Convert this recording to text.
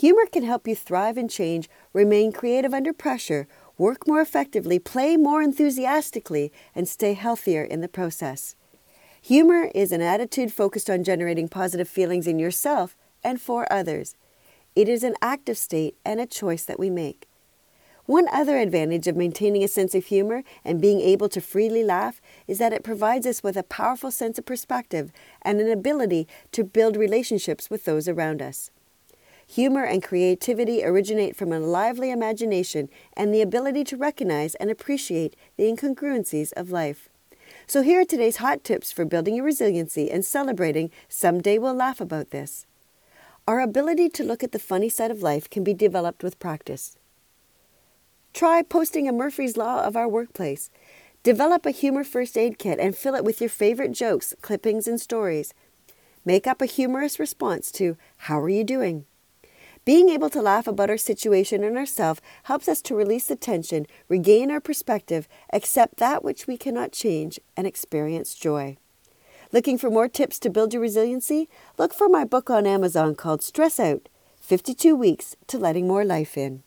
Humor can help you thrive and change, remain creative under pressure, work more effectively, play more enthusiastically, and stay healthier in the process. Humor is an attitude focused on generating positive feelings in yourself and for others. It is an active state and a choice that we make. One other advantage of maintaining a sense of humor and being able to freely laugh is that it provides us with a powerful sense of perspective and an ability to build relationships with those around us. Humor and creativity originate from a lively imagination and the ability to recognize and appreciate the incongruencies of life. So, here are today's hot tips for building your resiliency and celebrating Someday We'll Laugh About This. Our ability to look at the funny side of life can be developed with practice. Try posting a Murphy's Law of our workplace. Develop a humor first aid kit and fill it with your favorite jokes, clippings, and stories. Make up a humorous response to, How are you doing? Being able to laugh about our situation and ourselves helps us to release the tension, regain our perspective, accept that which we cannot change, and experience joy. Looking for more tips to build your resiliency? Look for my book on Amazon called Stress Out 52 Weeks to Letting More Life In.